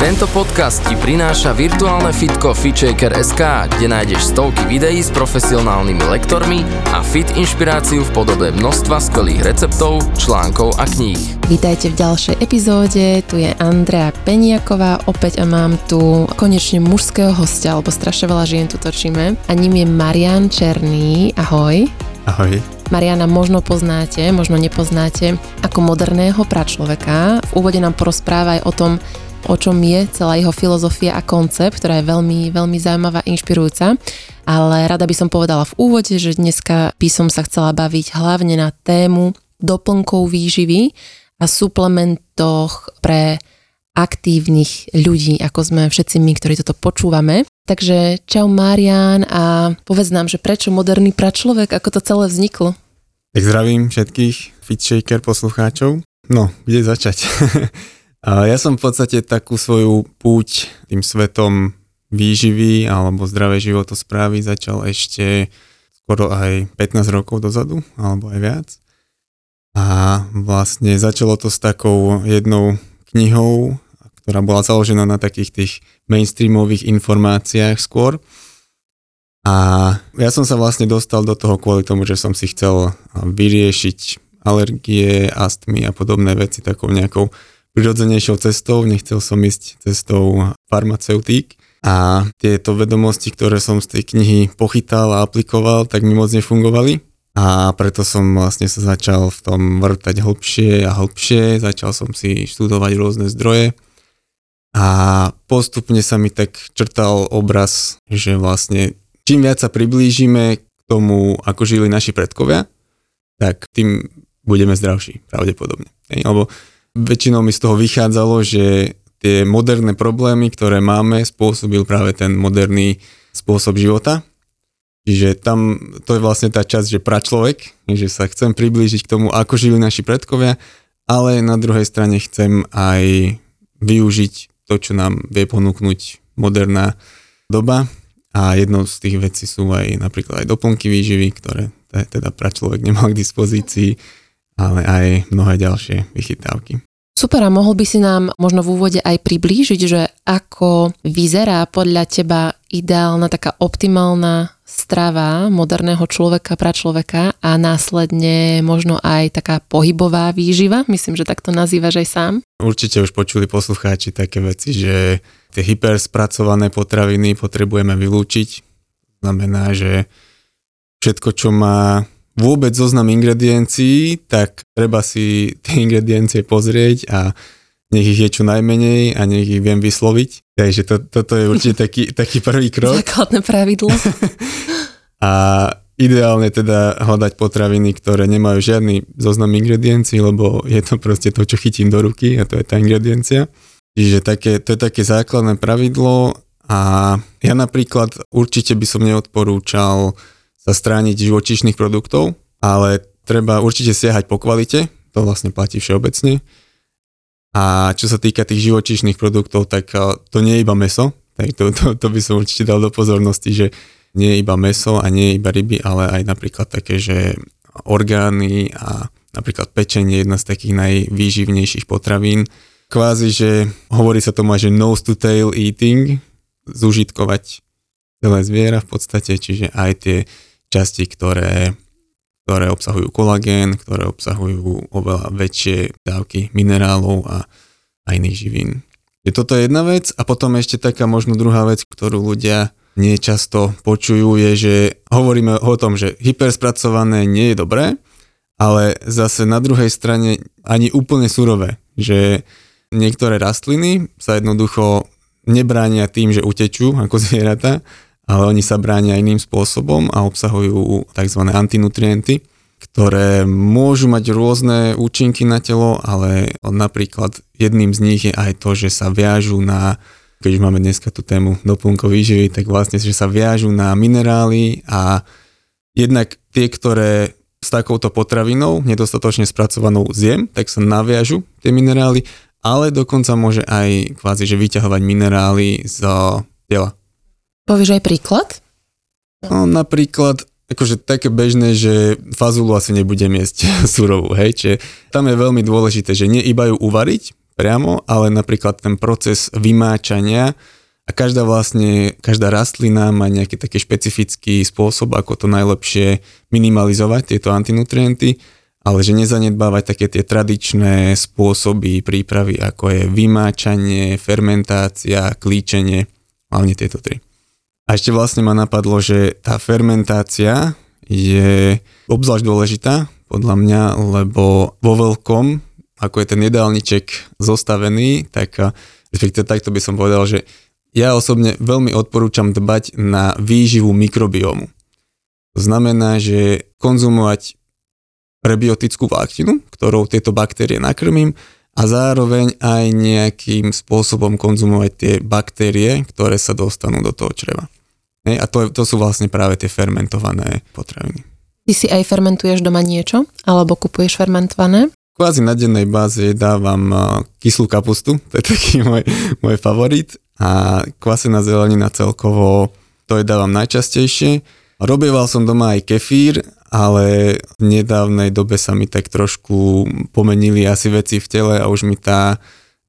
Tento podcast ti prináša virtuálne fitko FitShaker.sk, kde nájdeš stovky videí s profesionálnymi lektormi a fit inšpiráciu v podobe množstva skvelých receptov, článkov a kníh. Vítajte v ďalšej epizóde, tu je Andrea Peniaková, opäť a mám tu konečne mužského hostia, lebo strašne veľa žien tu točíme a ním je Marian Černý, ahoj. Ahoj. Mariana možno poznáte, možno nepoznáte ako moderného pračloveka. V úvode nám porozpráva aj o tom, o čom je celá jeho filozofia a koncept, ktorá je veľmi, veľmi zaujímavá a inšpirujúca. Ale rada by som povedala v úvode, že dneska by som sa chcela baviť hlavne na tému doplnkov výživy a suplementoch pre aktívnych ľudí, ako sme všetci my, ktorí toto počúvame. Takže čau Marian a povedz nám, že prečo moderný pračlovek, ako to celé vzniklo? Tak zdravím všetkých FitShaker poslucháčov. No, kde začať? A ja som v podstate takú svoju púť tým svetom výživy alebo zdravé životosprávy začal ešte skoro aj 15 rokov dozadu, alebo aj viac. A vlastne začalo to s takou jednou knihou, ktorá bola založená na takých tých mainstreamových informáciách skôr. A ja som sa vlastne dostal do toho kvôli tomu, že som si chcel vyriešiť alergie, astmy a podobné veci takou nejakou prirodzenejšou cestou, nechcel som ísť cestou farmaceutík. A tieto vedomosti, ktoré som z tej knihy pochytal a aplikoval, tak mi moc nefungovali. A preto som vlastne sa začal v tom vrtať hlbšie a hlbšie, začal som si študovať rôzne zdroje. A postupne sa mi tak črtal obraz, že vlastne čím viac sa priblížime k tomu, ako žili naši predkovia, tak tým budeme zdravší, pravdepodobne. Lebo väčšinou mi z toho vychádzalo, že tie moderné problémy, ktoré máme, spôsobil práve ten moderný spôsob života. Čiže tam to je vlastne tá časť, že pračlovek, že sa chcem priblížiť k tomu, ako žili naši predkovia, ale na druhej strane chcem aj využiť to, čo nám vie ponúknuť moderná doba a jednou z tých vecí sú aj napríklad aj doplnky výživy, ktoré teda pračlovek nemal k dispozícii ale aj mnohé ďalšie vychytávky. Super, a mohol by si nám možno v úvode aj priblížiť, že ako vyzerá podľa teba ideálna taká optimálna strava moderného človeka pra človeka a následne možno aj taká pohybová výživa? Myslím, že takto nazývaš aj sám. Určite už počuli poslucháči také veci, že tie hyperspracované potraviny potrebujeme vylúčiť. Znamená, že všetko, čo má vôbec zoznam ingrediencií, tak treba si tie ingrediencie pozrieť a nech ich je čo najmenej a nech ich viem vysloviť. Takže to, toto je určite taký, taký prvý krok. Základné pravidlo. a ideálne teda hľadať potraviny, ktoré nemajú žiadny zoznam ingrediencií, lebo je to proste to, čo chytím do ruky a to je tá ingrediencia. Čiže také, to je také základné pravidlo a ja napríklad určite by som neodporúčal sa strániť živočíšnych produktov, ale treba určite siahať po kvalite, to vlastne platí všeobecne. A čo sa týka tých živočíšnych produktov, tak to nie je iba meso, tak to, to, to by som určite dal do pozornosti, že nie je iba meso a nie je iba ryby, ale aj napríklad také, že orgány a napríklad pečenie je jedna z takých najvýživnejších potravín. Kvázi, že hovorí sa tomu aj, že nose to tail eating, zúžitkovať celé zviera v podstate, čiže aj tie časti, ktoré, ktoré obsahujú kolagén, ktoré obsahujú oveľa väčšie dávky minerálov a, a iných živín. Je toto jedna vec a potom ešte taká možno druhá vec, ktorú ľudia niečasto počujú, je, že hovoríme o tom, že hyperspracované nie je dobré, ale zase na druhej strane ani úplne surové, že niektoré rastliny sa jednoducho nebránia tým, že utečú ako zvieratá, ale oni sa bránia iným spôsobom a obsahujú tzv. antinutrienty, ktoré môžu mať rôzne účinky na telo, ale napríklad jedným z nich je aj to, že sa viažú na, keď už máme dneska tú tému doplnkov výživy, tak vlastne, že sa viažú na minerály a jednak tie, ktoré s takouto potravinou, nedostatočne spracovanou zjem, tak sa naviažu tie minerály, ale dokonca môže aj kvázi, že vyťahovať minerály z tela. Povieš aj príklad? No, napríklad, akože také bežné, že fazulu asi nebudem jesť surovú, hej, čiže tam je veľmi dôležité, že nie iba ju uvariť priamo, ale napríklad ten proces vymáčania a každá vlastne, každá rastlina má nejaký taký špecifický spôsob, ako to najlepšie minimalizovať, tieto antinutrienty, ale že nezanedbávať také tie tradičné spôsoby prípravy, ako je vymáčanie, fermentácia, klíčenie, hlavne tieto tri. A ešte vlastne ma napadlo, že tá fermentácia je obzvlášť dôležitá, podľa mňa, lebo vo veľkom, ako je ten jedálniček zostavený, tak respektíve takto by som povedal, že ja osobne veľmi odporúčam dbať na výživu mikrobiomu. To znamená, že konzumovať prebiotickú vláktinu, ktorou tieto baktérie nakrmím a zároveň aj nejakým spôsobom konzumovať tie baktérie, ktoré sa dostanú do toho čreva. A to, to sú vlastne práve tie fermentované potraviny. Ty si aj fermentuješ doma niečo? Alebo kupuješ fermentované? Kvázi na dennej báze dávam kyslú kapustu, to je taký môj, môj favorit a kvasená zelenina celkovo to je dávam najčastejšie. Robieval som doma aj kefír, ale v nedávnej dobe sa mi tak trošku pomenili asi veci v tele a už mi tá,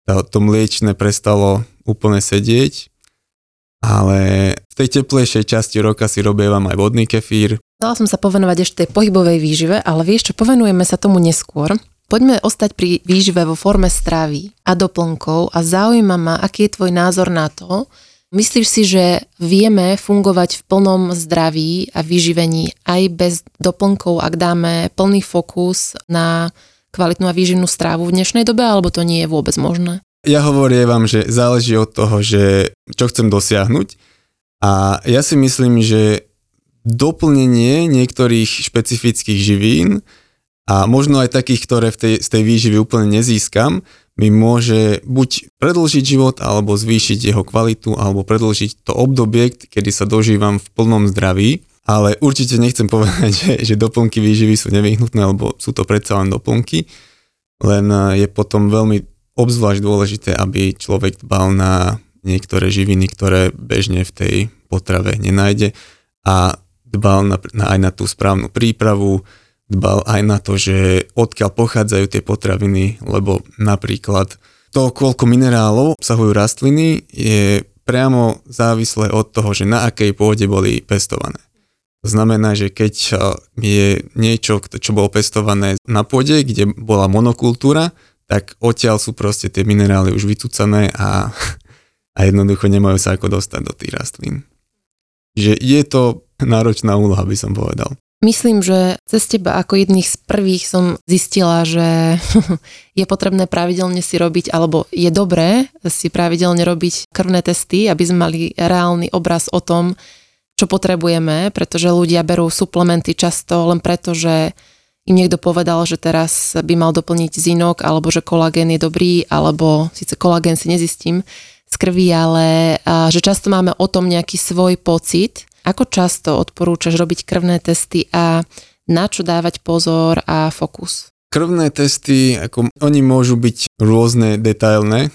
tá to mliečne prestalo úplne sedieť. Ale v tej teplejšej časti roka si robievam aj vodný kefír. Dala som sa povenovať ešte tej pohybovej výžive, ale vieš čo, povenujeme sa tomu neskôr. Poďme ostať pri výžive vo forme stravy a doplnkov a zaujíma ma, aký je tvoj názor na to. Myslíš si, že vieme fungovať v plnom zdraví a vyživení aj bez doplnkov, ak dáme plný fokus na kvalitnú a výživnú strávu v dnešnej dobe, alebo to nie je vôbec možné? Ja hovorím vám, že záleží od toho, že čo chcem dosiahnuť. A ja si myslím, že doplnenie niektorých špecifických živín a možno aj takých, ktoré v tej, z tej výživy úplne nezískam, mi môže buď predlžiť život, alebo zvýšiť jeho kvalitu, alebo predlžiť to obdobie, kedy sa dožívam v plnom zdraví. Ale určite nechcem povedať, že, že doplnky výživy sú nevyhnutné, lebo sú to predsa len doplnky. Len eh, je potom veľmi obzvlášť dôležité, aby človek dbal na niektoré živiny, ktoré bežne v tej potrave nenájde a dbal na, na, aj na tú správnu prípravu, dbal aj na to, že odkiaľ pochádzajú tie potraviny, lebo napríklad to, koľko minerálov obsahujú rastliny, je priamo závislé od toho, že na akej pôde boli pestované. To znamená, že keď je niečo, čo bolo pestované na pôde, kde bola monokultúra, tak odtiaľ sú proste tie minerály už vycúcané a, a jednoducho nemajú sa ako dostať do tých rastlín. Že je to náročná úloha, by som povedal. Myslím, že cez teba ako jedných z prvých som zistila, že je potrebné pravidelne si robiť, alebo je dobré si pravidelne robiť krvné testy, aby sme mali reálny obraz o tom, čo potrebujeme, pretože ľudia berú suplementy často len preto, že im niekto povedal, že teraz by mal doplniť zinok, alebo že kolagén je dobrý, alebo síce kolagén si nezistím z krvi, ale že často máme o tom nejaký svoj pocit, ako často odporúčaš robiť krvné testy a na čo dávať pozor a fokus? Krvné testy, ako oni môžu byť rôzne, detailné,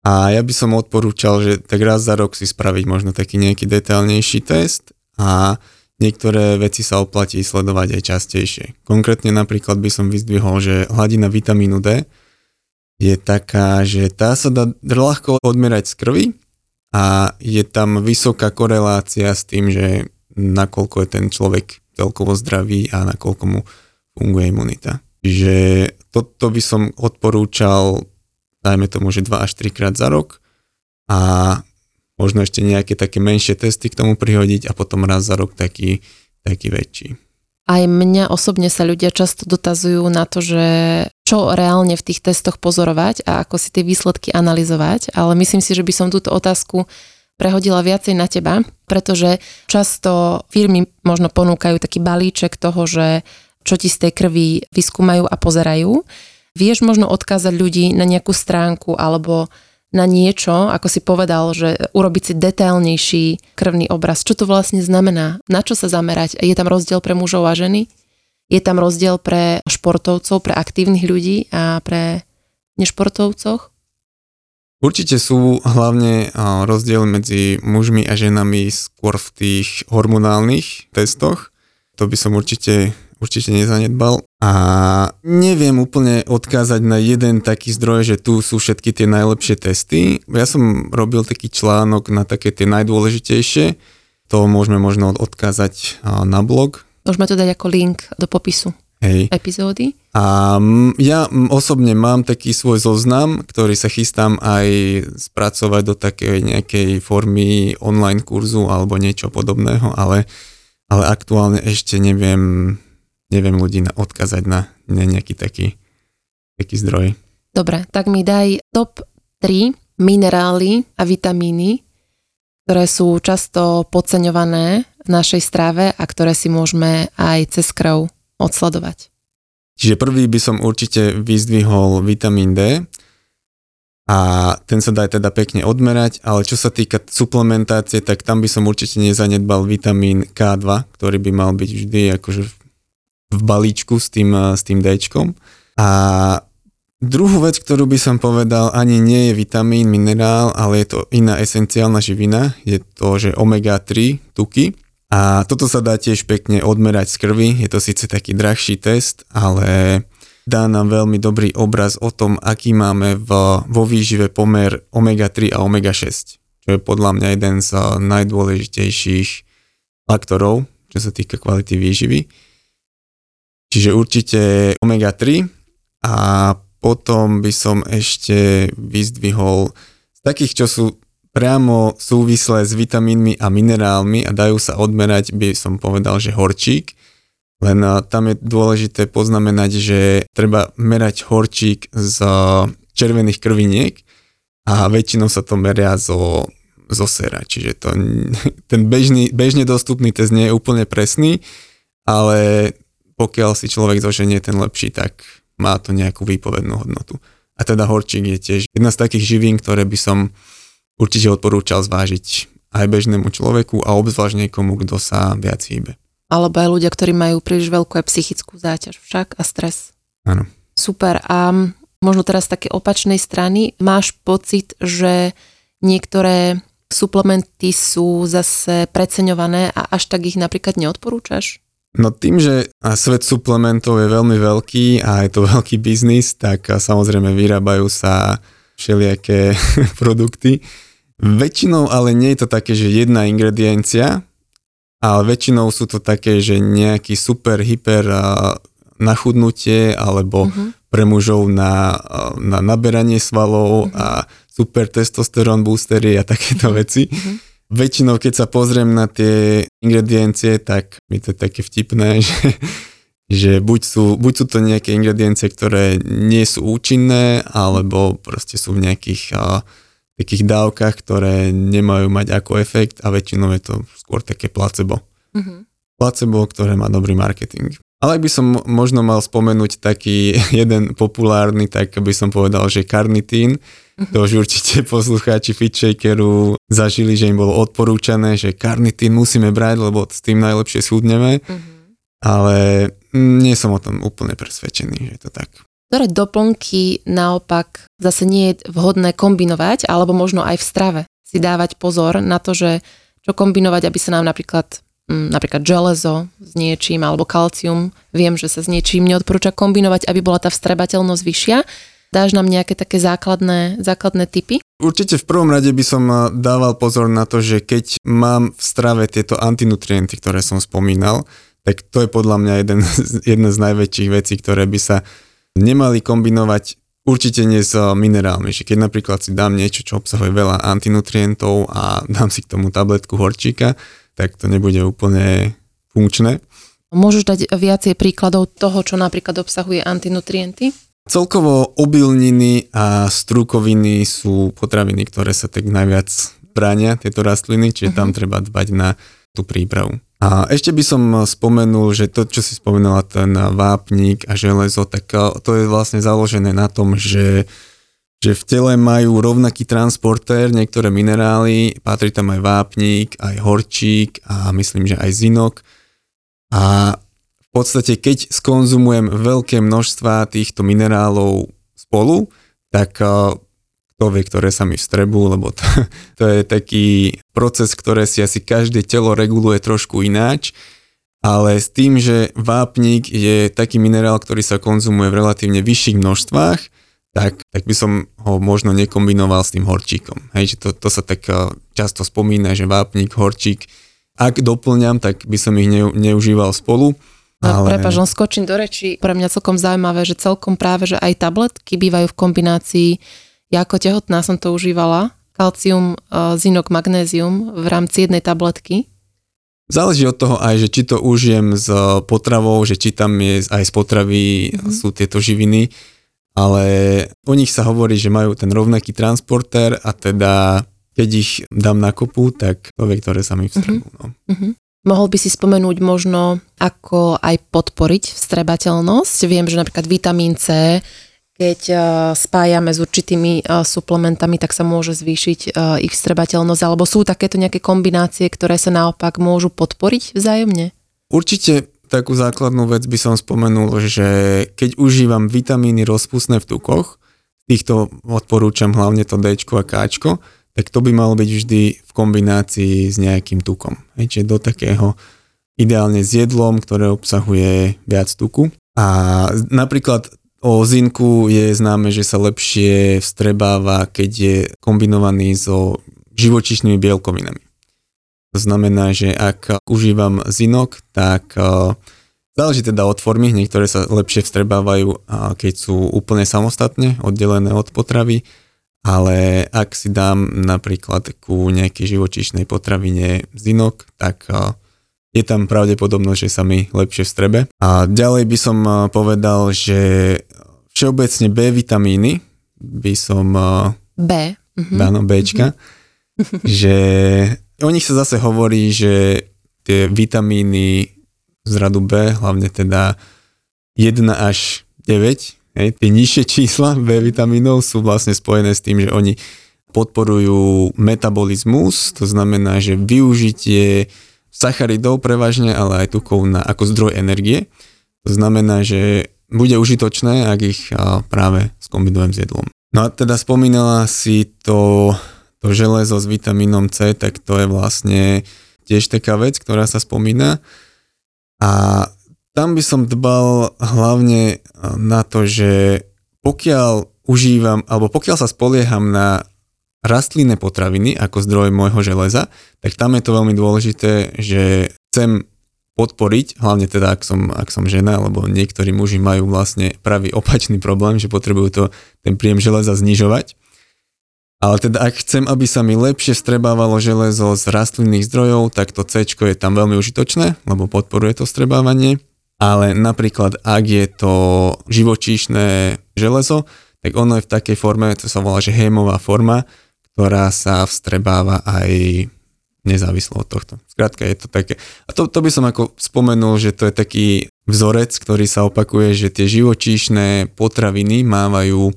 a ja by som odporúčal, že tak raz za rok si spraviť možno taký nejaký detailnejší test a niektoré veci sa oplatí sledovať aj častejšie. Konkrétne napríklad by som vyzdvihol, že hladina vitamínu D je taká, že tá sa dá ľahko odmerať z krvi a je tam vysoká korelácia s tým, že nakoľko je ten človek celkovo zdravý a nakoľko mu funguje imunita. Čiže toto by som odporúčal, dajme tomu, že 2 až 3 krát za rok a možno ešte nejaké také menšie testy k tomu prihodiť a potom raz za rok taký, taký väčší. Aj mňa osobne sa ľudia často dotazujú na to, že čo reálne v tých testoch pozorovať a ako si tie výsledky analyzovať, ale myslím si, že by som túto otázku prehodila viacej na teba, pretože často firmy možno ponúkajú taký balíček toho, že čo ti z tej krvi vyskúmajú a pozerajú. Vieš možno odkázať ľudí na nejakú stránku alebo na niečo, ako si povedal, že urobiť si detailnejší krvný obraz. Čo to vlastne znamená? Na čo sa zamerať? Je tam rozdiel pre mužov a ženy? Je tam rozdiel pre športovcov, pre aktívnych ľudí a pre nešportovcoch? Určite sú hlavne rozdiel medzi mužmi a ženami skôr v tých hormonálnych testoch. To by som určite, určite nezanedbal. A neviem úplne odkázať na jeden taký zdroj, že tu sú všetky tie najlepšie testy. Ja som robil taký článok na také tie najdôležitejšie. To môžeme možno odkázať na blog. Môžeme to dať ako link do popisu. Hej. epizódy. A ja osobne mám taký svoj zoznam, ktorý sa chystám aj spracovať do takej nejakej formy online kurzu alebo niečo podobného, ale, ale aktuálne ešte neviem, neviem ľudí odkazať na, na nejaký taký, taký zdroj. Dobre, tak mi daj top 3 minerály a vitamíny, ktoré sú často podceňované v našej strave a ktoré si môžeme aj cez krv odsledovať. Čiže prvý by som určite vyzdvihol vitamín D a ten sa dá teda pekne odmerať, ale čo sa týka suplementácie, tak tam by som určite nezanedbal vitamín K2, ktorý by mal byť vždy akože v balíčku s tým, s tým D. A druhú vec, ktorú by som povedal, ani nie je vitamín, minerál, ale je to iná esenciálna živina, je to, že omega-3 tuky, a toto sa dá tiež pekne odmerať z krvi, je to síce taký drahší test, ale dá nám veľmi dobrý obraz o tom, aký máme v, vo výžive pomer omega-3 a omega-6, čo je podľa mňa jeden z najdôležitejších faktorov, čo sa týka kvality výživy. Čiže určite omega-3 a potom by som ešte vyzdvihol z takých, čo sú priamo súvislé s vitamínmi a minerálmi a dajú sa odmerať, by som povedal, že horčík. Len tam je dôležité poznamenať, že treba merať horčík z červených krviniek a väčšinou sa to meria zo, zo sera. Čiže to, ten bežný, bežne dostupný test nie je úplne presný, ale pokiaľ si človek zoženie ten lepší, tak má to nejakú výpovednú hodnotu. A teda horčík je tiež jedna z takých živín, ktoré by som určite odporúčal zvážiť aj bežnému človeku a obzvlášť niekomu, kto sa viac hýbe. Alebo aj ľudia, ktorí majú príliš veľkú aj psychickú záťaž však a stres. Áno. Super. A možno teraz z také opačnej strany, máš pocit, že niektoré suplementy sú zase preceňované a až tak ich napríklad neodporúčaš? No tým, že svet suplementov je veľmi veľký a je to veľký biznis, tak samozrejme vyrábajú sa všelijaké produkty Väčšinou ale nie je to také, že jedna ingrediencia, ale väčšinou sú to také, že nejaký super hyper nachudnutie alebo uh-huh. pre mužov na, na naberanie svalov uh-huh. a super testosterón boostery a takéto uh-huh. veci. Uh-huh. Väčšinou, keď sa pozriem na tie ingrediencie, tak mi to je také vtipné, že, že buď, sú, buď sú to nejaké ingrediencie, ktoré nie sú účinné, alebo proste sú v nejakých uh, takých dávkach, ktoré nemajú mať ako efekt a väčšinou je to skôr také placebo. Mm-hmm. Placebo, ktoré má dobrý marketing. Ale ak by som možno mal spomenúť taký jeden populárny, tak by som povedal, že karnitín. To už určite poslucháči Fitshakeru zažili, že im bolo odporúčané, že karnitín musíme brať, lebo s tým najlepšie schudneme. Mm-hmm. Ale nie som o tom úplne presvedčený, že je to tak. Ktoré doplnky naopak zase nie je vhodné kombinovať, alebo možno aj v strave si dávať pozor na to, že čo kombinovať, aby sa nám napríklad mm, napríklad železo s niečím alebo kalcium. Viem, že sa s niečím neodporúča kombinovať, aby bola tá vstrebateľnosť vyššia. Dáš nám nejaké také základné, základné typy? Určite v prvom rade by som eh, dával pozor na to, že keď mám v strave tieto antinutrienty, ktoré som spomínal, tak to je podľa mňa jeden, jedna z najväčších vecí, ktoré by sa nemali kombinovať určite nie s eh, minerálmi, že keď napríklad si dám niečo, čo obsahuje veľa antinutrientov a dám si k tomu tabletku horčíka, tak to nebude úplne funkčné. Môžeš dať viacej príkladov toho, čo napríklad obsahuje antinutrienty? Celkovo obilniny a strukoviny sú potraviny, ktoré sa tak najviac bránia, tieto rastliny, čiže tam mhm. treba dbať na tú prípravu. A ešte by som spomenul, že to, čo si spomenula, ten vápnik a železo, tak to je vlastne založené na tom, že, že v tele majú rovnaký transportér, niektoré minerály, patrí tam aj vápnik, aj horčík a myslím, že aj zinok. A v podstate keď skonzumujem veľké množstva týchto minerálov spolu, tak kto vie, ktoré sa mi vstrebú, lebo to, to je taký proces, ktoré si asi každé telo reguluje trošku ináč, ale s tým, že vápnik je taký minerál, ktorý sa konzumuje v relatívne vyšších množstvách, tak, tak by som ho možno nekombinoval s tým horčíkom. Hej, že to, to sa tak často spomína, že vápnik, horčík, ak doplňam, tak by som ich ne, neužíval spolu. No, ale... Prepaž, on skočím do reči. Pre mňa celkom zaujímavé, že celkom práve, že aj tabletky bývajú v kombinácii. Ja ako tehotná som to užívala. Kalcium, e, zinok, magnézium v rámci jednej tabletky. Záleží od toho aj, že či to užijem s potravou, že či tam je aj z potravy mm-hmm. sú tieto živiny, ale o nich sa hovorí, že majú ten rovnaký transportér a teda keď ich dám na kopu, tak to vie, ktoré sa mi vstrebú. Mm-hmm. No. Mm-hmm. Mohol by si spomenúť možno, ako aj podporiť vstrebateľnosť. Viem, že napríklad vitamín C, keď uh, spájame s určitými uh, suplementami, tak sa môže zvýšiť uh, ich vstrebateľnosť. Alebo sú takéto nejaké kombinácie, ktoré sa naopak môžu podporiť vzájomne? Určite takú základnú vec by som spomenul, že keď užívam vitamíny rozpustné v tukoch, týchto odporúčam hlavne to D a K, tak to by malo byť vždy v kombinácii s nejakým tukom. Hej, čiže do takého ideálne s jedlom, ktoré obsahuje viac tuku. A napríklad o zinku je známe, že sa lepšie vstrebáva, keď je kombinovaný so živočišnými bielkovinami. To znamená, že ak užívam zinok, tak e, záleží teda od formy, niektoré sa lepšie vstrebávajú, keď sú úplne samostatne, oddelené od potravy, ale ak si dám napríklad ku nejakej živočíšnej potravine zinok, tak je tam pravdepodobnosť, že sa mi lepšie vstrebe. A ďalej by som povedal, že všeobecne B vitamíny by som... B. Mhm. Áno, Bčka. Mhm. že o nich sa zase hovorí, že tie vitamíny z radu B, hlavne teda 1 až 9, Hej, tie nižšie čísla B vitamínov sú vlastne spojené s tým, že oni podporujú metabolizmus, to znamená, že využitie sacharidov prevažne, ale aj tukov na, ako zdroj energie. To znamená, že bude užitočné, ak ich práve skombinujem s jedlom. No a teda spomínala si to, to železo s vitamínom C, tak to je vlastne tiež taká vec, ktorá sa spomína. A tam by som dbal hlavne na to, že pokiaľ užívam, alebo pokiaľ sa spolieham na rastlinné potraviny ako zdroj môjho železa, tak tam je to veľmi dôležité, že chcem podporiť, hlavne teda ak som, ak som žena, lebo niektorí muži majú vlastne pravý opačný problém, že potrebujú to, ten príjem železa znižovať. Ale teda ak chcem, aby sa mi lepšie strebávalo železo z rastlinných zdrojov, tak to C je tam veľmi užitočné, lebo podporuje to strebávanie ale napríklad ak je to živočíšne železo, tak ono je v takej forme, to sa volá, že hémová forma, ktorá sa vstrebáva aj nezávislo od tohto. Skrátka je to také. A to, to by som ako spomenul, že to je taký vzorec, ktorý sa opakuje, že tie živočíšne potraviny mávajú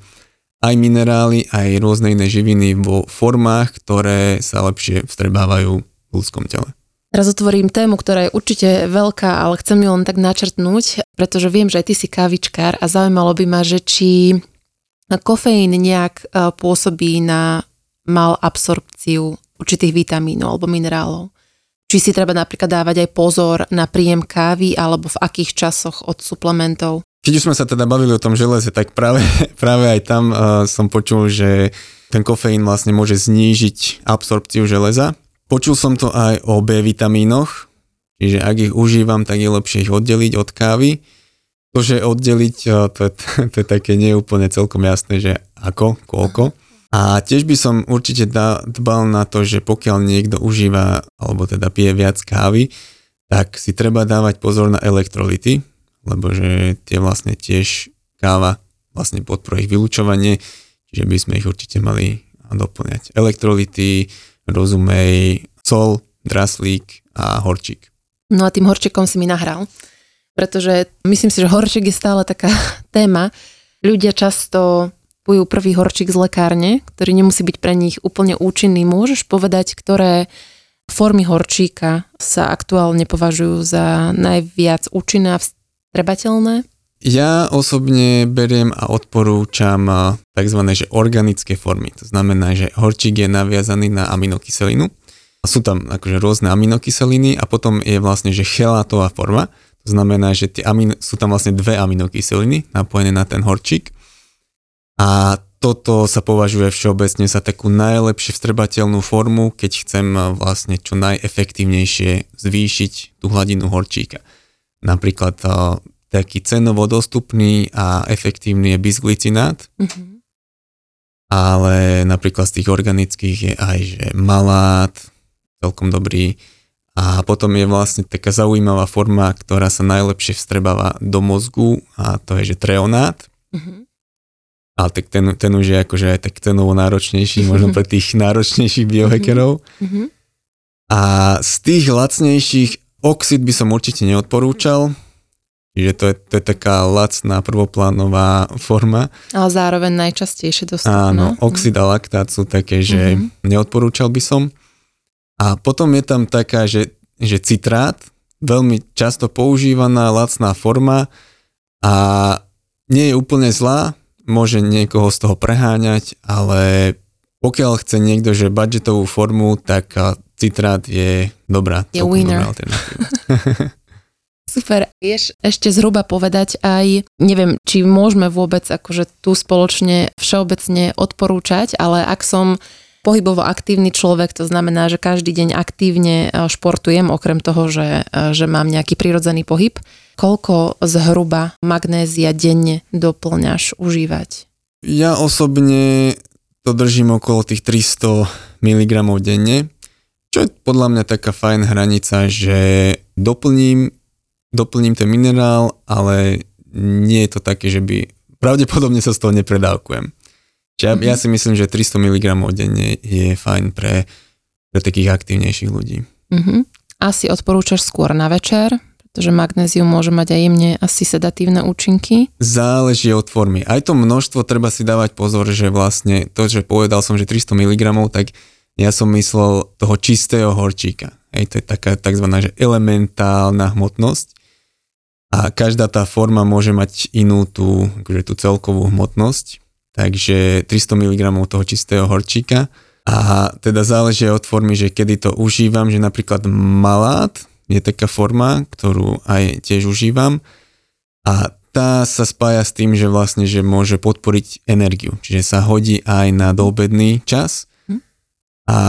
aj minerály, aj rôzne iné živiny vo formách, ktoré sa lepšie vstrebávajú v ľudskom tele. Teraz otvorím tému, ktorá je určite veľká, ale chcem ju len tak načrtnúť, pretože viem, že aj ty si kávičkár a zaujímalo by ma, že či kofeín nejak e, pôsobí na mal absorpciu určitých vitamínov alebo minerálov. Či si treba napríklad dávať aj pozor na príjem kávy alebo v akých časoch od suplementov. Keď už sme sa teda bavili o tom železe, tak práve, práve aj tam uh, som počul, že ten kofeín vlastne môže znížiť absorpciu železa Počul som to aj o B vitamínoch, čiže ak ich užívam, tak je lepšie ich oddeliť od kávy. To, že oddeliť, to je, to je také neúplne celkom jasné, že ako, koľko. A tiež by som určite dbal na to, že pokiaľ niekto užíva, alebo teda pije viac kávy, tak si treba dávať pozor na elektrolity, lebo že tie vlastne tiež káva vlastne podporuje ich vylúčovanie, čiže by sme ich určite mali doplňať. Elektrolity, rozumej sol, draslík a horčík. No a tým horčekom si mi nahral, pretože myslím si, že horček je stále taká téma. Ľudia často pujú prvý horčík z lekárne, ktorý nemusí byť pre nich úplne účinný. Môžeš povedať, ktoré formy horčíka sa aktuálne považujú za najviac účinné a trebateľné? Ja osobne beriem a odporúčam tzv. Že organické formy. To znamená, že horčík je naviazaný na aminokyselinu. Sú tam akože rôzne aminokyseliny a potom je vlastne, že chelátová forma. To znamená, že tie amino, sú tam vlastne dve aminokyseliny napojené na ten horčík. A toto sa považuje všeobecne za takú najlepšie vstrebateľnú formu, keď chcem vlastne čo najefektívnejšie zvýšiť tú hladinu horčíka. Napríklad taký cenovo dostupný a efektívny je bisglicinát, mm-hmm. ale napríklad z tých organických je aj že malát, celkom dobrý. A potom je vlastne taká zaujímavá forma, ktorá sa najlepšie vstrebáva do mozgu a to je, že treonát. Mm-hmm. Ale tak ten, ten už je akože aj tak cenovo náročnejší, možno pre tých náročnejších biohackerov. Mm-hmm. A z tých lacnejších oxid by som určite neodporúčal, Čiže to je, to je taká lacná prvoplánová forma. Ale zároveň najčastejšie dostupná. Áno, oxid a laktát sú také, že mm-hmm. neodporúčal by som. A potom je tam taká, že, že citrát, veľmi často používaná lacná forma a nie je úplne zlá, môže niekoho z toho preháňať, ale pokiaľ chce niekto, že budgetovú formu, tak citrát je dobrá. Je winner. Dobrá Super. Vieš ešte zhruba povedať aj, neviem, či môžeme vôbec akože tu spoločne všeobecne odporúčať, ale ak som pohybovo aktívny človek, to znamená, že každý deň aktívne e, športujem, okrem toho, že, e, že mám nejaký prirodzený pohyb. Koľko zhruba magnézia denne doplňaš užívať? Ja osobne to držím okolo tých 300 mg denne, čo je podľa mňa taká fajn hranica, že doplním doplním ten minerál, ale nie je to také, že by... Pravdepodobne sa z toho nepredávkujem. Čiže ja, mm-hmm. ja si myslím, že 300 mg denne je fajn pre, pre takých aktívnejších ľudí. Mm-hmm. Asi odporúčaš skôr na večer, pretože magnézium môže mať aj jemne asi sedatívne účinky. Záleží od formy. Aj to množstvo treba si dávať pozor, že vlastne to, že povedal som, že 300 mg, tak ja som myslel toho čistého horčíka. Hej, to je taká tzv. Že elementálna hmotnosť a každá tá forma môže mať inú tú, akože tú celkovú hmotnosť, takže 300 mg toho čistého horčíka. A teda záleží od formy, že kedy to užívam, že napríklad malát je taká forma, ktorú aj tiež užívam. A tá sa spája s tým, že vlastne, že môže podporiť energiu, čiže sa hodí aj na doobedný čas. Hm. a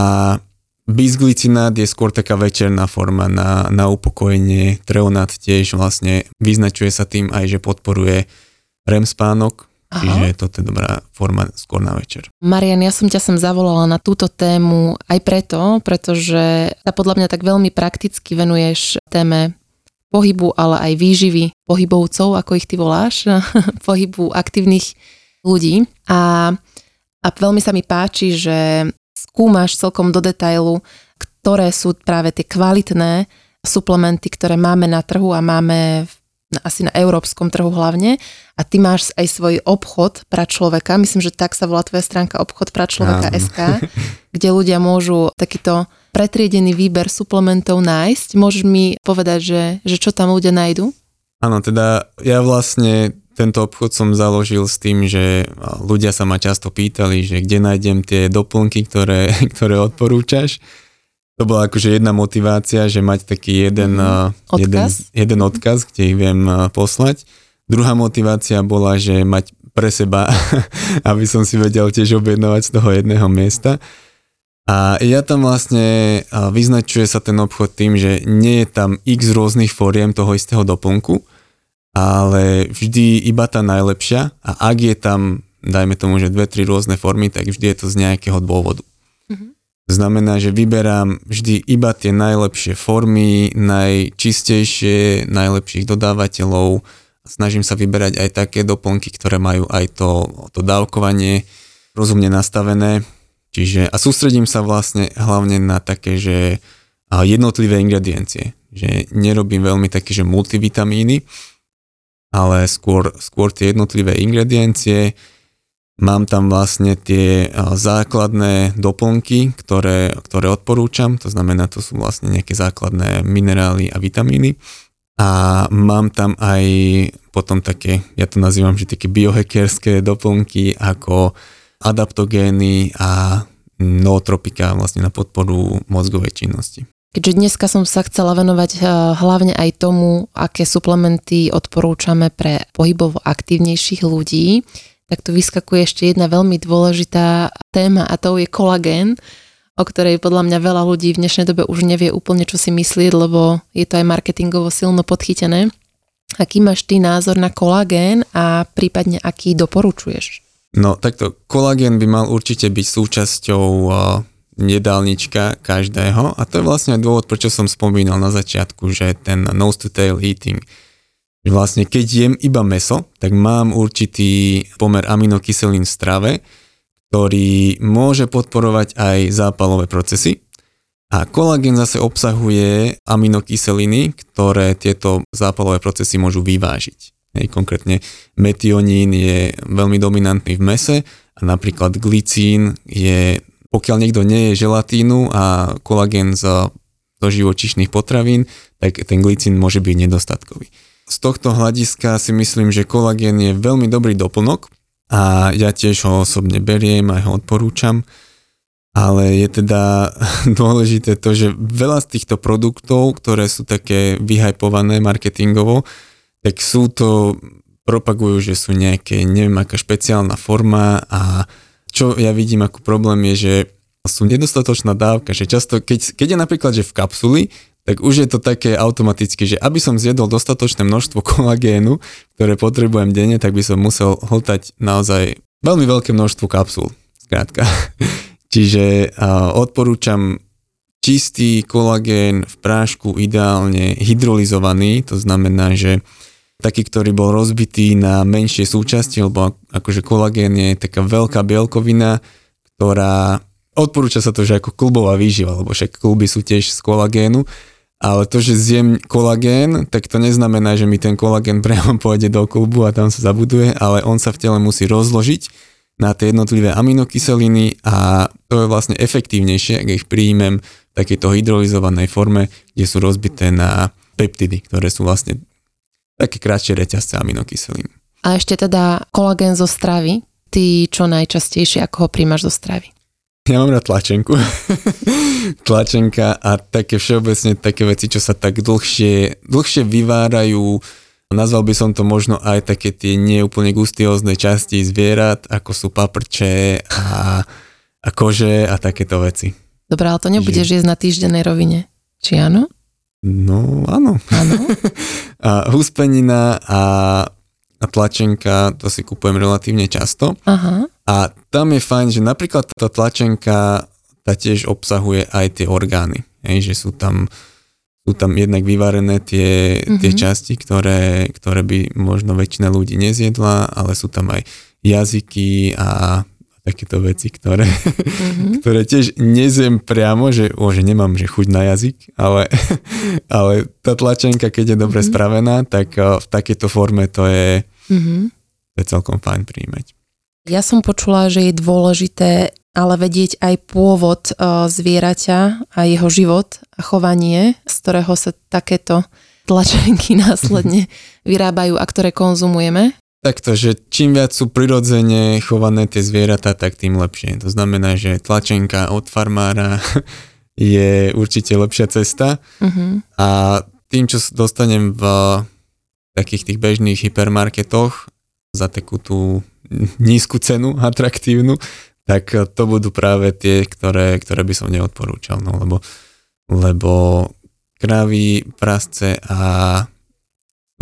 Bisglicinát je skôr taká večerná forma na, na upokojenie. Treonát tiež vlastne vyznačuje sa tým aj, že podporuje REM spánok, Aha. čiže to je dobrá forma skôr na večer. Marian, ja som ťa sem zavolala na túto tému aj preto, pretože sa podľa mňa tak veľmi prakticky venuješ téme pohybu, ale aj výživy pohybovcov, ako ich ty voláš, pohybu aktívnych ľudí. A, a veľmi sa mi páči, že skúmaš celkom do detailu, ktoré sú práve tie kvalitné suplementy, ktoré máme na trhu a máme asi na európskom trhu hlavne a ty máš aj svoj obchod pra človeka, myslím, že tak sa volá tvoja stránka obchod pra človeka Áno. SK, kde ľudia môžu takýto pretriedený výber suplementov nájsť. Môžeš mi povedať, že, že čo tam ľudia nájdu? Áno, teda ja vlastne tento obchod som založil s tým, že ľudia sa ma často pýtali, že kde nájdem tie doplnky, ktoré, ktoré odporúčaš. To bola akože jedna motivácia, že mať taký jeden, mm, jeden, odkaz? jeden odkaz, kde ich viem poslať. Druhá motivácia bola, že mať pre seba, aby som si vedel tiež objednovať z toho jedného miesta. A ja tam vlastne vyznačuje sa ten obchod tým, že nie je tam x rôznych fóriem toho istého doplnku, ale vždy iba tá najlepšia a ak je tam, dajme tomu, že dve, tri rôzne formy, tak vždy je to z nejakého dôvodu. Mm-hmm. Znamená, že vyberám vždy iba tie najlepšie formy, najčistejšie, najlepších dodávateľov. Snažím sa vyberať aj také doplnky, ktoré majú aj to, to dávkovanie rozumne nastavené. Čiže, a sústredím sa vlastne hlavne na také, že jednotlivé ingrediencie. Že nerobím veľmi také, že multivitamíny, ale skôr, skôr tie jednotlivé ingrediencie. Mám tam vlastne tie základné doplnky, ktoré, ktoré odporúčam, to znamená, to sú vlastne nejaké základné minerály a vitamíny. a mám tam aj potom také, ja to nazývam, že také biohackerské doplnky ako adaptogény a nootropika vlastne na podporu mozgovej činnosti. Keďže dneska som sa chcela venovať eh, hlavne aj tomu, aké suplementy odporúčame pre pohybovo aktívnejších ľudí, tak tu vyskakuje ešte jedna veľmi dôležitá téma a to je kolagén, o ktorej podľa mňa veľa ľudí v dnešnej dobe už nevie úplne, čo si myslieť, lebo je to aj marketingovo silno podchytené. Aký máš ty názor na kolagén a prípadne aký doporučuješ? No takto, kolagén by mal určite byť súčasťou eh, jedálnička každého a to je vlastne dôvod, prečo som spomínal na začiatku, že ten nose to tail eating, vlastne keď jem iba meso, tak mám určitý pomer aminokyselín v strave, ktorý môže podporovať aj zápalové procesy. A kolagén zase obsahuje aminokyseliny, ktoré tieto zápalové procesy môžu vyvážiť. Hej, konkrétne metionín je veľmi dominantný v mese a napríklad glicín je pokiaľ niekto nie je želatínu a kolagén z, zo živočišných potravín, tak ten glicín môže byť nedostatkový. Z tohto hľadiska si myslím, že kolagén je veľmi dobrý doplnok a ja tiež ho osobne beriem a ho odporúčam, ale je teda dôležité to, že veľa z týchto produktov, ktoré sú také vyhajpované marketingovo, tak sú to, propagujú, že sú nejaké, neviem aká špeciálna forma a čo ja vidím ako problém je, že sú nedostatočná dávka, že často, keď, keď je napríklad, že v kapsuli, tak už je to také automaticky, že aby som zjedol dostatočné množstvo kolagénu, ktoré potrebujem denne, tak by som musel hltať naozaj veľmi veľké množstvo kapsul. Skrátka. Čiže uh, odporúčam čistý kolagén v prášku, ideálne hydrolizovaný, to znamená, že taký, ktorý bol rozbitý na menšie súčasti, lebo akože kolagén je taká veľká bielkovina, ktorá odporúča sa to, že ako klubová výživa, lebo však kluby sú tiež z kolagénu, ale to, že zjem kolagén, tak to neznamená, že mi ten kolagén priamo pôjde do klubu a tam sa zabuduje, ale on sa v tele musí rozložiť na tie jednotlivé aminokyseliny a to je vlastne efektívnejšie, ak ich príjmem v takejto hydrolizovanej forme, kde sú rozbité na peptidy, ktoré sú vlastne také krátšie reťazce aminokyselín. A ešte teda kolagén zo stravy. Ty čo najčastejšie, ako ho príjmaš zo stravy? Ja mám rád tlačenku. Tlačenka a také všeobecne také veci, čo sa tak dlhšie, dlhšie vyvárajú. Nazval by som to možno aj také tie neúplne gustiózne časti zvierat, ako sú paprče a, a kože a takéto veci. Dobre, ale to nebudeš že... jesť na týždennej rovine. Či áno? No, áno. Áno. a huspenina a, a tlačenka, to si kupujem relatívne často. Aha. A tam je fajn, že napríklad tá tlačenka tá tiež obsahuje aj tie orgány. Hej, že sú tam, sú tam jednak vyvarené tie, mm-hmm. tie časti, ktoré, ktoré by možno väčšina ľudí nezjedla, ale sú tam aj jazyky a takéto veci, ktoré, mm-hmm. ktoré tiež nezjem priamo, že, o, že nemám že chuť na jazyk, ale, ale tá tlačenka, keď je dobre mm-hmm. spravená, tak v takejto forme to je, mm-hmm. to je celkom fajn príjmeť. Ja som počula, že je dôležité ale vedieť aj pôvod zvieraťa a jeho život a chovanie, z ktorého sa takéto tlačenky následne vyrábajú a ktoré konzumujeme. Takto, že čím viac sú prirodzene chované tie zvieratá, tak tým lepšie. To znamená, že tlačenka od farmára je určite lepšia cesta uh-huh. a tým, čo dostanem v takých tých bežných hypermarketoch za takú tú nízku cenu, atraktívnu, tak to budú práve tie, ktoré, ktoré by som neodporúčal, no lebo, lebo kravy, prasce a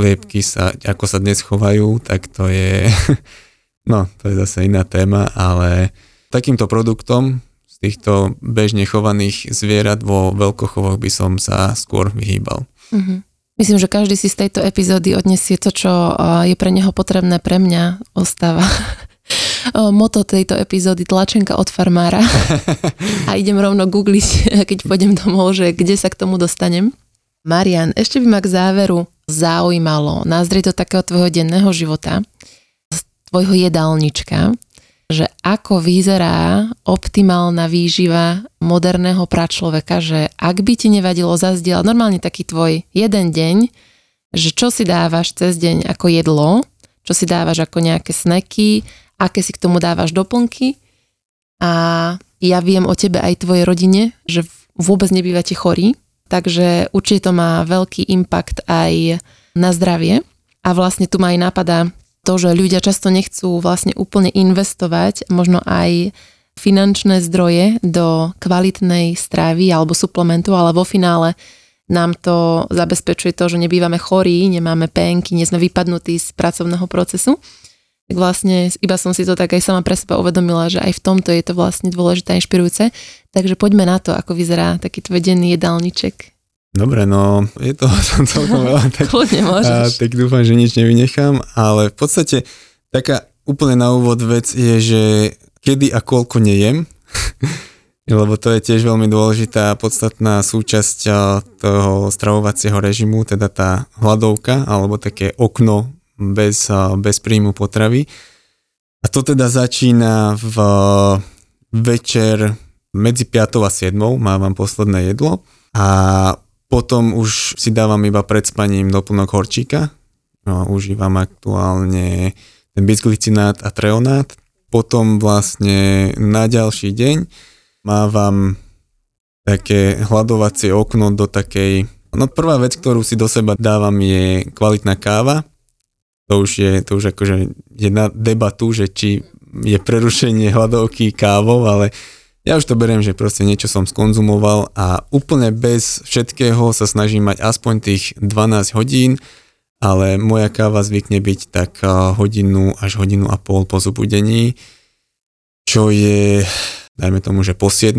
liepky sa, ako sa dnes chovajú, tak to je, no to je zase iná téma, ale takýmto produktom z týchto bežne chovaných zvierat vo veľkochovoch by som sa skôr vyhýbal. Mm-hmm. Myslím, že každý si z tejto epizódy odnesie to, čo je pre neho potrebné, pre mňa ostáva moto tejto epizódy tlačenka od farmára a idem rovno googliť, keď pôjdem domov, že kde sa k tomu dostanem. Marian, ešte by ma k záveru zaujímalo, nazrieť do takého tvojho denného života, z tvojho jedálnička, že ako vyzerá optimálna výživa moderného pračloveka, že ak by ti nevadilo zazdieľať normálne taký tvoj jeden deň, že čo si dávaš cez deň ako jedlo, čo si dávaš ako nejaké sneky, aké si k tomu dávaš doplnky. A ja viem o tebe aj tvojej rodine, že vôbec nebývate chorí, takže určite to má veľký impact aj na zdravie a vlastne tu ma aj napadá to, že ľudia často nechcú vlastne úplne investovať možno aj finančné zdroje do kvalitnej stravy alebo suplementu, ale vo finále nám to zabezpečuje to, že nebývame chorí, nemáme penky, nie sme vypadnutí z pracovného procesu. Tak vlastne iba som si to tak aj sama pre seba uvedomila, že aj v tomto je to vlastne dôležité a inšpirujúce. Takže poďme na to, ako vyzerá taký tvoj denný jedálniček. Dobre, no je to celkom veľa, tak, a, tak dúfam, že nič nevynechám, ale v podstate taká úplne na úvod vec je, že kedy a koľko nejem, lebo to je tiež veľmi dôležitá podstatná súčasť toho stravovacieho režimu, teda tá hladovka alebo také okno bez, bez príjmu potravy. A to teda začína v večer medzi 5 a 7 mávam posledné jedlo a potom už si dávam iba pred spaním doplnok horčíka. No, užívam aktuálne ten bisglicinát a treonát. Potom vlastne na ďalší deň mávam také hľadovacie okno do takej... No prvá vec, ktorú si do seba dávam je kvalitná káva. To už je, to už akože je debatu, že či je prerušenie hľadovky kávou, ale ja už to beriem, že proste niečo som skonzumoval a úplne bez všetkého sa snažím mať aspoň tých 12 hodín, ale moja káva zvykne byť tak hodinu až hodinu a pol po zobudení, čo je, dajme tomu, že po 7.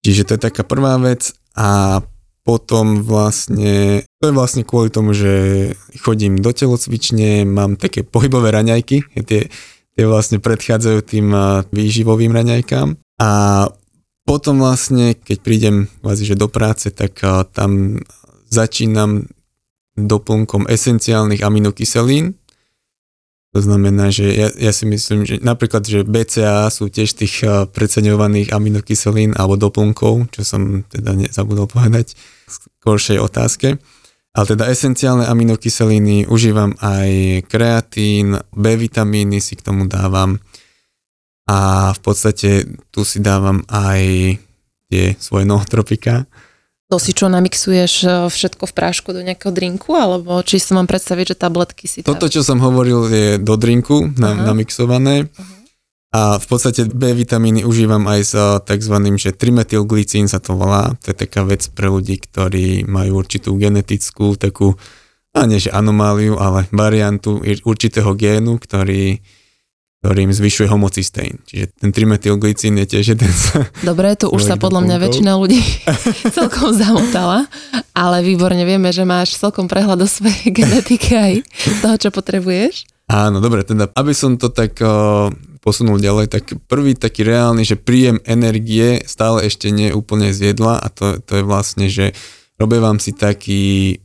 Čiže to je taká prvá vec a potom vlastne, to je vlastne kvôli tomu, že chodím do telocvične, mám také pohybové raňajky, tie, tie vlastne predchádzajú tým výživovým raňajkám a potom vlastne, keď prídem kvázi, že do práce, tak tam začínam doplnkom esenciálnych aminokyselín. To znamená, že ja, ja si myslím, že napríklad, že BCA sú tiež tých uh, preceňovaných aminokyselín alebo doplnkov, čo som teda nezabudol povedať v skoršej otázke. Ale teda esenciálne aminokyseliny užívam aj kreatín, B vitamíny si k tomu dávam, a v podstate tu si dávam aj tie svoje nootropika. To si čo, namixuješ e, všetko v prášku do nejakého drinku, alebo či si mám predstaviť, že tabletky si Toto, čo som hovoril, je do drinku na, namixované. Uh-huh. A v podstate B vitamíny užívam aj s e, tzv. že trimetylglicín sa to volá. To je taká vec pre ľudí, ktorí majú určitú genetickú takú, a nie že anomáliu, ale variantu určitého génu, ktorý ktorým zvyšuje homocysteín. Čiže ten trimetylglicín je tiež jeden z... Dobre, tu už sa podľa mňa väčšina ľudí celkom zamotala, ale výborne vieme, že máš celkom prehľad o svojej genetike aj toho, čo potrebuješ. Áno, dobre, teda aby som to tak uh, posunul ďalej, tak prvý taký reálny, že príjem energie stále ešte nie je úplne z jedla a to, to je vlastne, že vám si taký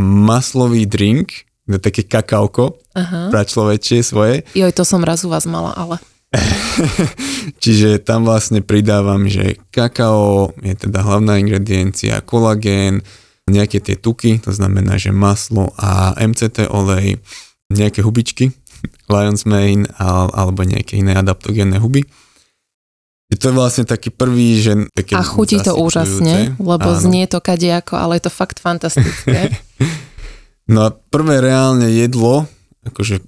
maslový drink, také kakaoko Aha. pra človečie svoje. Joj, to som raz u vás mala, ale... Čiže tam vlastne pridávam, že kakao je teda hlavná ingrediencia, kolagén, nejaké tie tuky, to znamená, že maslo a MCT olej, nejaké hubičky, Lion's Mane alebo nejaké iné adaptogénne huby. To je vlastne taký prvý, že... Také a chutí to úžasne, lebo áno. znie to kadejako, ale je to fakt fantastické. No a prvé reálne jedlo, akože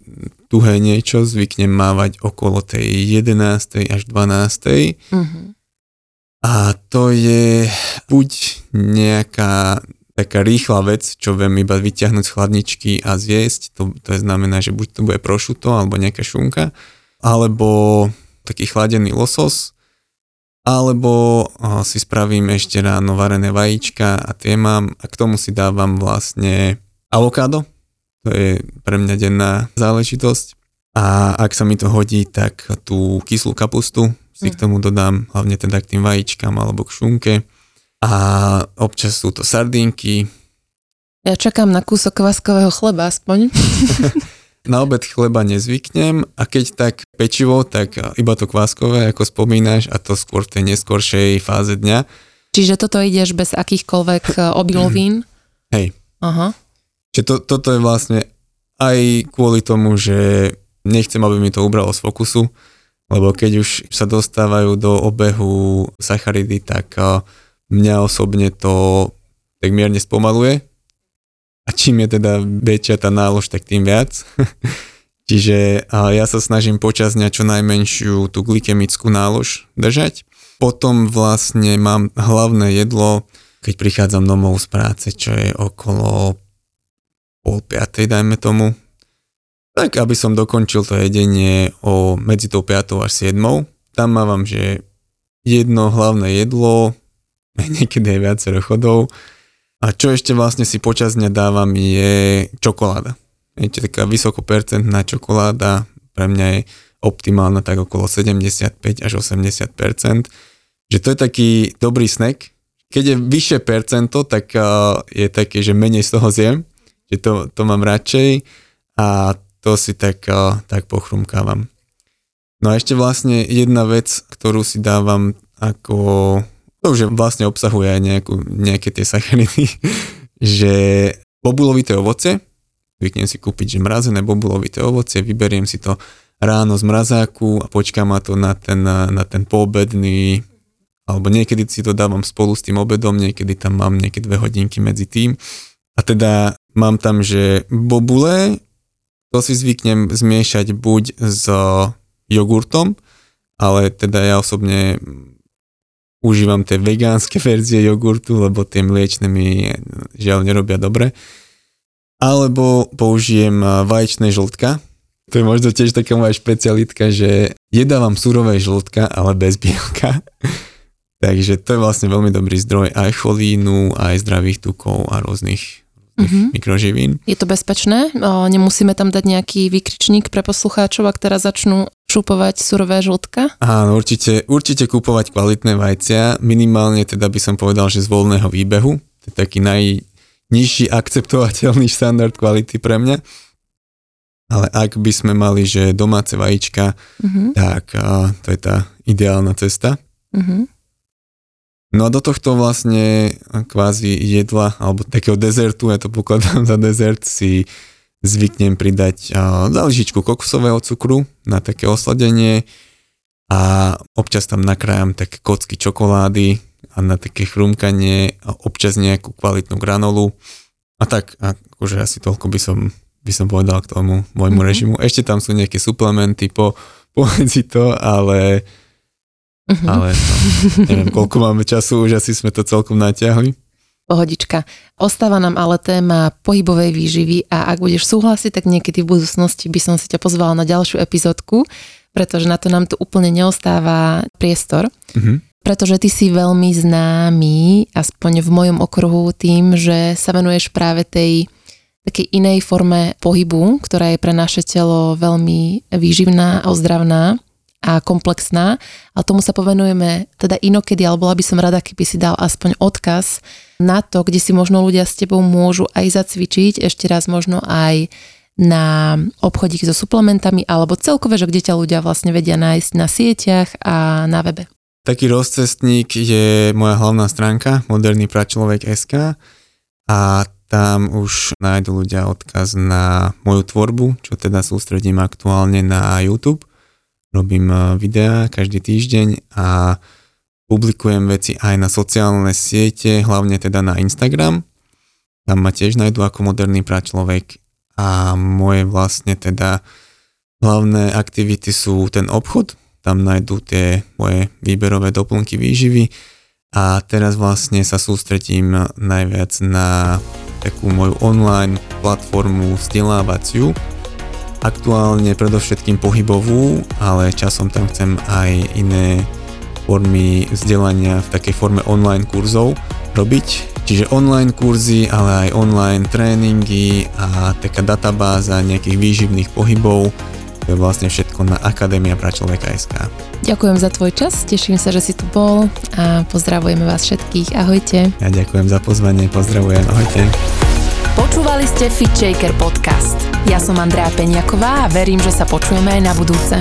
tuhé niečo, zvyknem mávať okolo tej 11. až 12. Mm-hmm. A to je buď nejaká taká rýchla vec, čo viem iba vyťahnuť z chladničky a zjesť, to, to znamená, že buď to bude prošuto alebo nejaká šunka, alebo taký chladený losos, alebo si spravím ešte ráno varené vajíčka a tie mám a k tomu si dávam vlastne avokádo, to je pre mňa denná záležitosť. A ak sa mi to hodí, tak tú kyslú kapustu si k mhm. tomu dodám, hlavne teda k tým vajíčkam alebo k šunke. A občas sú to sardinky. Ja čakám na kúsok kvaskového chleba aspoň. na obed chleba nezvyknem a keď tak pečivo, tak iba to kváskové, ako spomínaš, a to skôr v tej neskoršej fáze dňa. Čiže toto ideš bez akýchkoľvek obilovín? Hej. Aha. Čiže to, toto je vlastne aj kvôli tomu, že nechcem, aby mi to ubralo z fokusu, lebo keď už sa dostávajú do obehu sacharidy, tak mňa osobne to tak mierne spomaluje a čím je teda väčšia tá nálož, tak tým viac. Čiže ja sa snažím počas dňa čo najmenšiu tú glykemickú nálož držať. Potom vlastne mám hlavné jedlo, keď prichádzam domov z práce, čo je okolo pol piatej, dajme tomu. Tak aby som dokončil to jedenie o medzi tou piatou až siedmou. Tam mávam, že jedno hlavné jedlo, niekedy aj viacero chodov. A čo ešte vlastne si počas dňa dávam je čokoláda. Viete, taká vysokopercentná čokoláda pre mňa je optimálna tak okolo 75 až 80% že to je taký dobrý snack. Keď je vyššie percento, tak uh, je také, že menej z toho zjem, že to, to mám radšej a to si tak, tak pochrumkávam. No a ešte vlastne jedna vec, ktorú si dávam ako, to už vlastne obsahuje aj nejakú, nejaké tie sacharidy, že bobulovité ovoce, zvyknem si kúpiť, že mrazené bobulovité ovocie, vyberiem si to ráno z mrazáku a počkám ma to na ten, na ten poobedný, alebo niekedy si to dávam spolu s tým obedom, niekedy tam mám nejaké dve hodinky medzi tým. A teda mám tam, že bobule, to si zvyknem zmiešať buď s jogurtom, ale teda ja osobne užívam tie vegánske verzie jogurtu, lebo tie mliečne mi žiaľ nerobia dobre alebo použijem vaječné žltka. To je možno tiež taká moja špecialitka, že jedávam surové žltka, ale bez bielka. Takže to je vlastne veľmi dobrý zdroj aj cholínu, aj zdravých tukov a rôznych mm-hmm. mikroživín. Je to bezpečné? O, nemusíme tam dať nejaký výkričník pre poslucháčov, ak teraz začnú šupovať surové žltka? Áno, určite, určite kúpovať kvalitné vajcia, minimálne teda by som povedal, že z voľného výbehu. To je taký naj, nižší akceptovateľný štandard kvality pre mňa. Ale ak by sme mali, že domáce vajíčka, uh-huh. tak a, to je tá ideálna cesta. Uh-huh. No a do tohto vlastne kvázi jedla, alebo takého dezertu, ja to pokladám za dezert, si zvyknem pridať za lyžičku kokosového cukru na také osladenie a občas tam nakrájam také kocky čokolády, a na také chrumkanie a občas nejakú kvalitnú granolu. A tak, akože asi toľko by som, by som povedal k tomu môjmu mm-hmm. režimu. Ešte tam sú nejaké suplementy po, pomedzi to, ale, mm-hmm. ale no, neviem, koľko máme času, už asi sme to celkom natiahli. Pohodička. Ostáva nám ale téma pohybovej výživy a ak budeš súhlasiť, tak niekedy v budúcnosti by som si ťa pozvala na ďalšiu epizódku, pretože na to nám tu úplne neostáva priestor. Mm-hmm pretože ty si veľmi známy, aspoň v mojom okruhu, tým, že sa venuješ práve tej takej inej forme pohybu, ktorá je pre naše telo veľmi výživná a ozdravná a komplexná. A tomu sa povenujeme teda inokedy, ale bola by som rada, keby si dal aspoň odkaz na to, kde si možno ľudia s tebou môžu aj zacvičiť, ešte raz možno aj na obchodík so suplementami, alebo celkové, že kde ťa ľudia vlastne vedia nájsť na sieťach a na webe. Taký rozcestník je moja hlavná stránka moderný SK a tam už nájdu ľudia odkaz na moju tvorbu, čo teda sústredím aktuálne na YouTube. Robím eh, videá každý týždeň a publikujem veci aj na sociálne siete, hlavne teda na Instagram. Tam ma tiež nájdu ako moderný pračlovek a moje vlastne teda hlavné aktivity sú ten obchod, tam nájdú tie moje výberové doplnky výživy a teraz vlastne sa sústredím najviac na takú moju online platformu vzdelávaciu, aktuálne predovšetkým pohybovú, ale časom tam chcem aj iné formy vzdelania v takej forme online kurzov robiť. Čiže online kurzy, ale aj online tréningy a taká databáza nejakých výživných pohybov, to je vlastne všetko na Akadémia pra človeka SK. Ďakujem za tvoj čas, teším sa, že si tu bol a pozdravujeme vás všetkých. Ahojte. Ja ďakujem za pozvanie, pozdravujem, ahojte. Počúvali ste Fit Shaker podcast. Ja som Andrea Peňaková a verím, že sa počujeme aj na budúce.